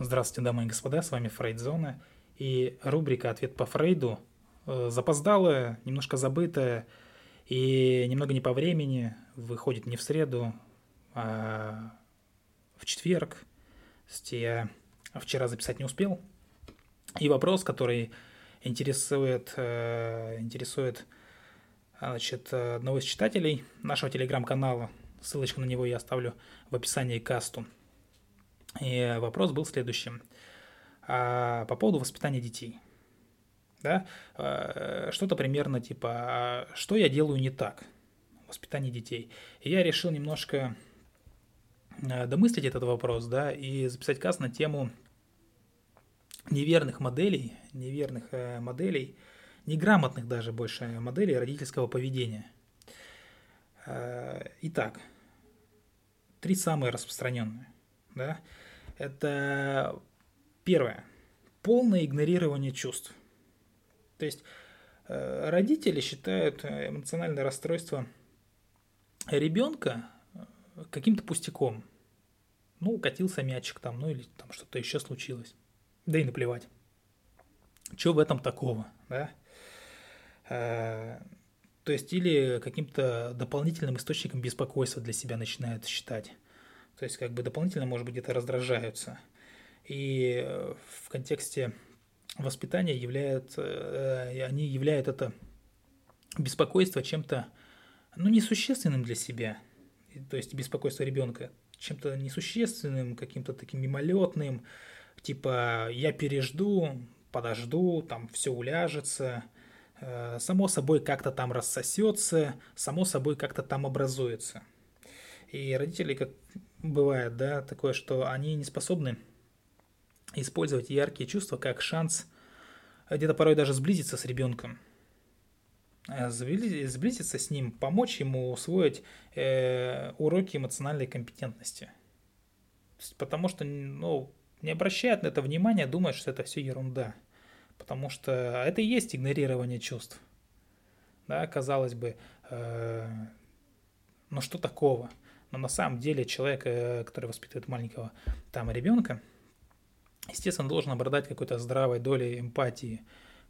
Здравствуйте, дамы и господа, с вами Фрейдзона и рубрика «Ответ по Фрейду» э, запоздалая, немножко забытая и немного не по времени, выходит не в среду, а в четверг. Я вчера записать не успел. И вопрос, который интересует, э, интересует значит, одного из читателей нашего телеграм-канала, ссылочку на него я оставлю в описании к касту – и вопрос был следующим. А, по поводу воспитания детей. Да? А, что-то примерно типа, а что я делаю не так в воспитании детей. И я решил немножко а, домыслить этот вопрос, да, и записать каст на тему неверных моделей, неверных э, моделей, неграмотных даже больше моделей родительского поведения. Итак, три самые распространенные да, это первое, полное игнорирование чувств. То есть э, родители считают эмоциональное расстройство ребенка э, каким-то пустяком. Ну, укатился мячик там, ну или там что-то еще случилось. Да и наплевать. Что в этом такого, да? Э, то есть или каким-то дополнительным источником беспокойства для себя начинают считать. То есть как бы дополнительно, может быть, где-то раздражаются. И э, в контексте воспитания являют, э, они являют это беспокойство чем-то, ну, несущественным для себя. То есть беспокойство ребенка чем-то несущественным, каким-то таким мимолетным, типа я пережду, подожду, там все уляжется, э, само собой как-то там рассосется, само собой как-то там образуется. И родители, как бывает, да, такое, что они не способны использовать яркие чувства как шанс где-то порой даже сблизиться с ребенком, э, сблизиться с ним, помочь ему усвоить э, уроки эмоциональной компетентности. Потому что, ну, не обращают на это внимания, думают, что это все ерунда. Потому что это и есть игнорирование чувств. Да, казалось бы, э, но что такого? Но на самом деле человек, э, который воспитывает маленького там ребенка, естественно, должен обладать какой-то здравой долей эмпатии,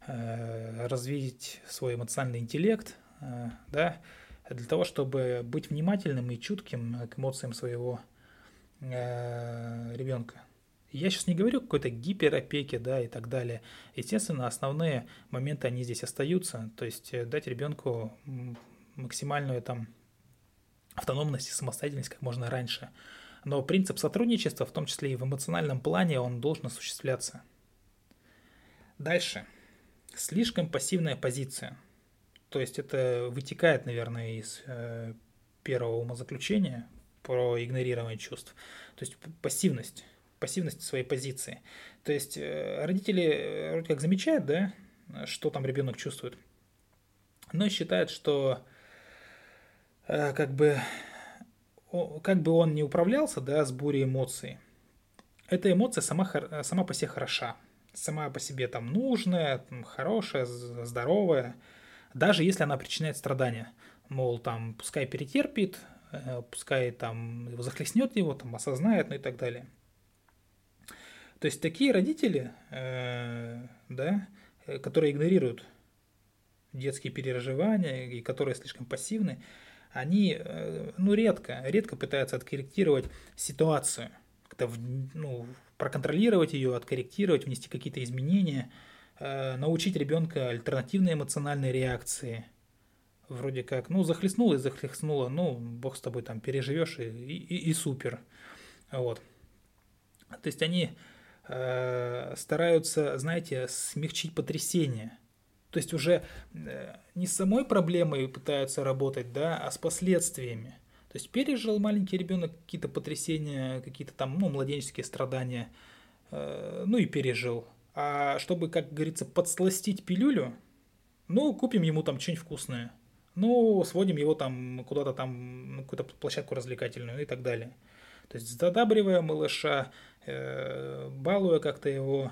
э, развить свой эмоциональный интеллект, э, да, для того, чтобы быть внимательным и чутким к эмоциям своего ребенка. Я сейчас не говорю какой-то гиперопеке, да, и так далее. Естественно, основные моменты, они здесь остаются. То есть дать ребенку максимальную там автономность и самостоятельность как можно раньше. Но принцип сотрудничества, в том числе и в эмоциональном плане, он должен осуществляться. Дальше. Слишком пассивная позиция. То есть это вытекает, наверное, из э, первого умозаключения про игнорирование чувств. То есть пассивность, пассивность своей позиции. То есть э, родители э, вроде как замечают, да, что там ребенок чувствует, но считают, что как бы, как бы он не управлялся, да, с бурей эмоций, эта эмоция сама, сама по себе хороша, сама по себе там нужная, хорошая, здоровая, даже если она причиняет страдания. Мол, там, пускай перетерпит, э, пускай там захлестнет его, там, осознает, ну и так далее. То есть такие родители, э, да, э, которые игнорируют детские переживания и которые слишком пассивны, они, э, ну, редко, редко пытаются откорректировать ситуацию, как-то, ну, проконтролировать ее, откорректировать, внести какие-то изменения, э, научить ребенка альтернативной эмоциональной реакции. Вроде как, ну, захлестнуло и захлестнуло, ну, бог с тобой там переживешь и, и, и супер. Вот. То есть они э, стараются, знаете, смягчить потрясение – то есть уже э, не с самой проблемой пытаются работать, да, а с последствиями. То есть пережил маленький ребенок какие-то потрясения, какие-то там, ну, младенческие страдания, э, ну и пережил. А чтобы, как говорится, подсластить пилюлю, ну, купим ему там что-нибудь вкусное. Ну, сводим его там куда-то там, на какую-то площадку развлекательную и так далее. То есть задабривая малыша, э, балуя как-то его,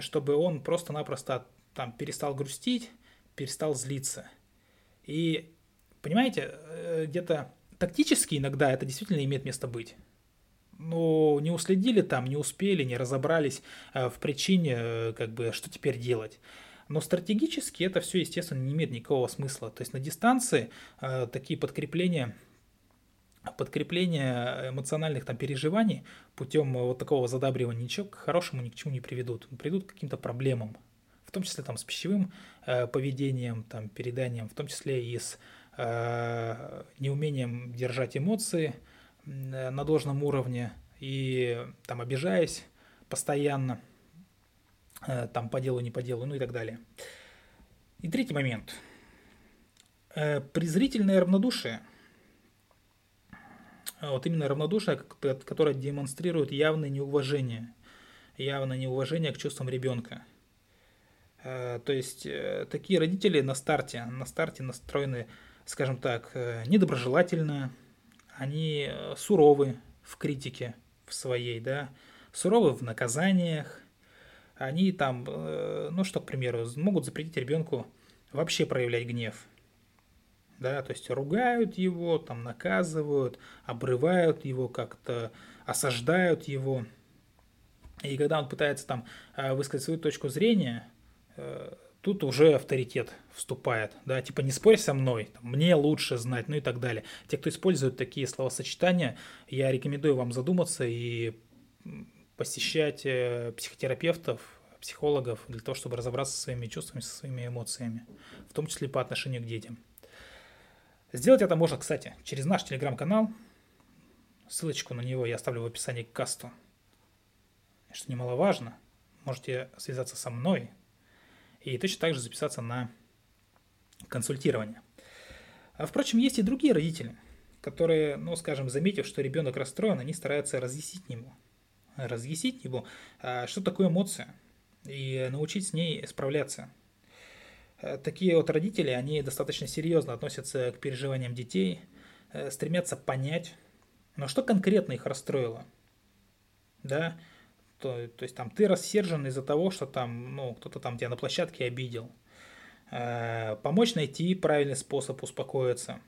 чтобы он просто-напросто там перестал грустить, перестал злиться. И, понимаете, э, где-то тактически иногда это действительно имеет место быть. ну, не уследили там, не успели, не разобрались э, в причине, э, как бы, что теперь делать. Но стратегически это все, естественно, не имеет никакого смысла. То есть на дистанции такие подкрепления подкрепление эмоциональных там переживаний путем вот такого задабривания ничего к хорошему ни к чему не приведут. Приведут к каким-то проблемам, в том числе там с пищевым э, поведением, там, переданием, в том числе и с э, неумением держать эмоции э, на должном уровне и там обижаясь постоянно, э, там по делу, не по делу, ну и так далее. И третий момент. Э, презрительное равнодушие – вот именно равнодушие, которое демонстрирует явное неуважение, явное неуважение к чувствам ребенка. А, то есть э, такие родители на старте, на старте настроены, скажем так, э, недоброжелательно, они э, суровы в критике в своей, да, суровы в наказаниях, они там, ну что, к примеру, могут запретить ребенку вообще проявлять гнев – да, то есть ругают его, там наказывают, обрывают его как-то, осаждают его. И когда он пытается там э, высказать свою точку зрения, э, тут уже авторитет вступает, да, типа не спорь со мной, мне лучше знать, ну и так далее. Те, кто использует такие словосочетания, я рекомендую вам задуматься и посещать э, психотерапевтов, психологов для того, чтобы разобраться со своими чувствами, со своими эмоциями, в том числе по отношению к детям. Сделать это можно, кстати, через наш телеграм-канал. Ссылочку на него я оставлю в описании к касту. Что немаловажно, можете связаться со мной и точно так же записаться на консультирование. А, впрочем, есть и другие родители, которые, ну, скажем, заметив, что ребенок расстроен, они стараются разъяснить ему, разъяснить ему, а, что такое эмоция, и научить с ней справляться – Э, такие вот родители, они достаточно серьезно относятся к переживаниям детей, э, стремятся понять, но что конкретно их расстроило. Да, то, то есть там ты рассержен из-за того, что там, ну, кто-то там тебя на площадке обидел. Э, помочь найти правильный способ успокоиться.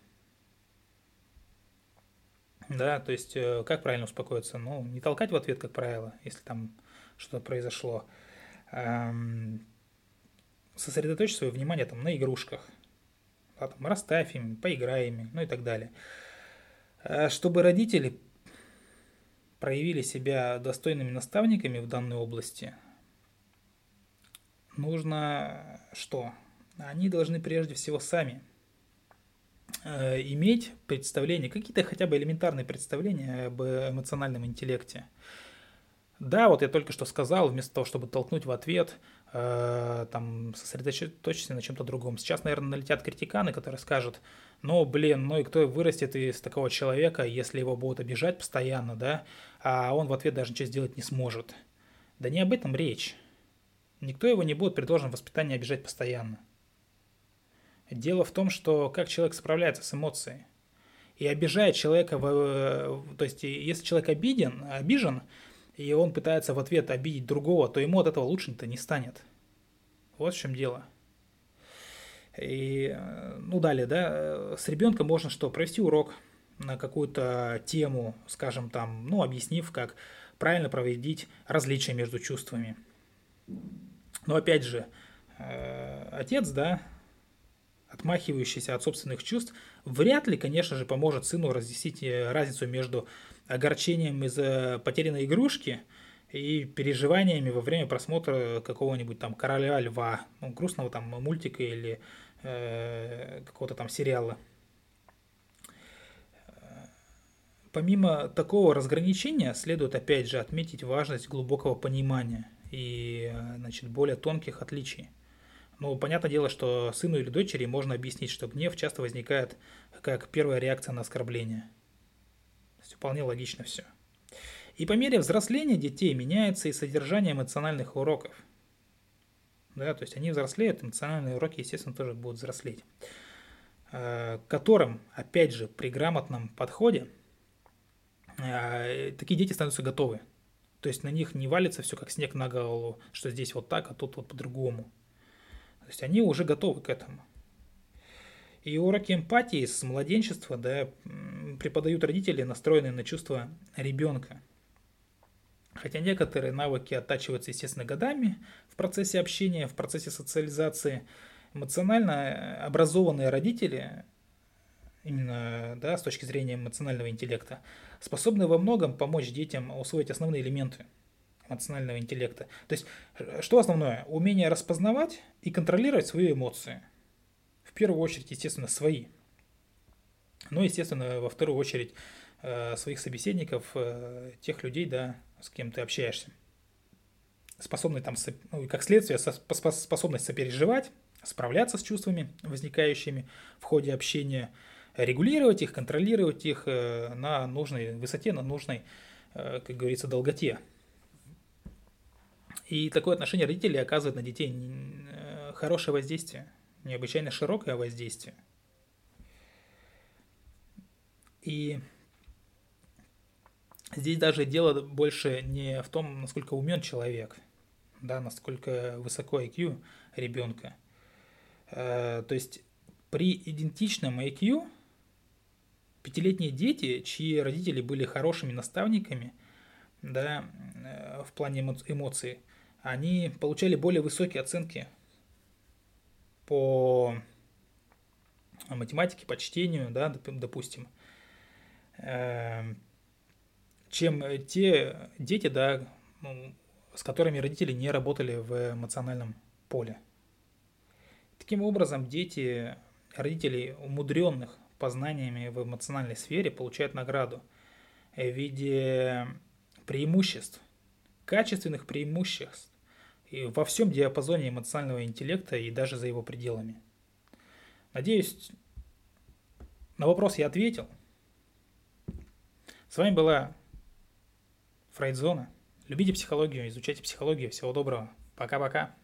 Да, то есть как правильно успокоиться? Ну, не толкать в ответ, как правило, если там что-то произошло. Эм, сосредоточить свое внимание там, на игрушках. Да, там, расставь им, поиграй ими, ну и так далее. А чтобы родители проявили себя достойными наставниками в данной области, нужно что? Они должны прежде всего сами э, иметь представление, какие-то хотя бы элементарные представления об эмоциональном интеллекте. Да, вот я только что сказал, вместо того, чтобы толкнуть в ответ, там, сосредоточиться на чем-то другом. Сейчас, наверное, налетят критиканы, которые скажут, ну, блин, ну и кто вырастет из такого человека, если его будут обижать постоянно, да, а он в ответ даже ничего сделать не сможет. Да не об этом речь. Никто его не будет при должном воспитании обижать постоянно. Дело в том, что как человек справляется с эмоцией. И обижает человека, в, то есть если человек обиден, обижен, и он пытается в ответ обидеть другого, то ему от этого лучше-то не станет. Вот в чем дело. И, ну, далее, да, с ребенком можно что, провести урок на какую-то тему, скажем там, ну, объяснив, как правильно проводить различия между чувствами. Но опять же, э, отец, да, отмахивающийся от собственных чувств, вряд ли, конечно же, поможет сыну разъяснить э, разницу между огорчением из-за потерянной игрушки и переживаниями во время просмотра какого-нибудь там короля льва, ну, грустного там мультика или э, какого-то там сериала. Помимо такого разграничения, следует опять же отметить важность глубокого понимания и значит, более тонких отличий. Ну, понятное дело, что сыну или дочери можно объяснить, что гнев часто возникает как первая реакция на оскорбление – вполне логично все. И по мере взросления детей меняется и содержание эмоциональных уроков. Да, то есть они взрослеют, эмоциональные уроки, естественно, тоже будут взрослеть. Э, которым, опять же, при грамотном подходе э, такие дети становятся готовы. То есть на них не валится все как снег на голову, что здесь вот так, а тут вот по-другому. То есть они уже готовы к этому. И уроки эмпатии с младенчества да, преподают родители, настроенные на чувства ребенка. Хотя некоторые навыки оттачиваются, естественно, годами в процессе общения, в процессе социализации. Эмоционально образованные родители, именно да, с точки зрения эмоционального интеллекта, способны во многом помочь детям усвоить основные элементы эмоционального интеллекта. То есть, что основное? Умение распознавать и контролировать свои эмоции. В первую очередь, естественно, свои. Ну, естественно, во вторую очередь, э, своих собеседников, э, тех людей, да, с кем ты общаешься. Способный там, ну, и как следствие, способность сопереживать, справляться с чувствами, возникающими в ходе общения, регулировать их, контролировать их э, на нужной высоте, на нужной, как говорится, долготе. И такое отношение родителей оказывает на детей хорошее воздействие, необычайно широкое воздействие. И здесь даже дело больше не в том, насколько умен человек, да, насколько высоко IQ ребенка. Э, то есть при идентичном IQ пятилетние дети, чьи родители были хорошими наставниками, да, э, в плане эмоций, они получали более высокие оценки по математике, по чтению, да, допустим, эм, чем те дети, да, ну, с которыми родители не работали в эмоциональном поле. Таким образом, дети родителей, умудренных познаниями в эмоциональной сфере, получают награду в виде преимуществ, качественных преимуществ во всем диапазоне эмоционального интеллекта и даже за его пределами. Надеюсь, на вопрос я ответил. С вами была Фрейдзона. Любите психологию, изучайте психологию. Всего доброго. Пока-пока.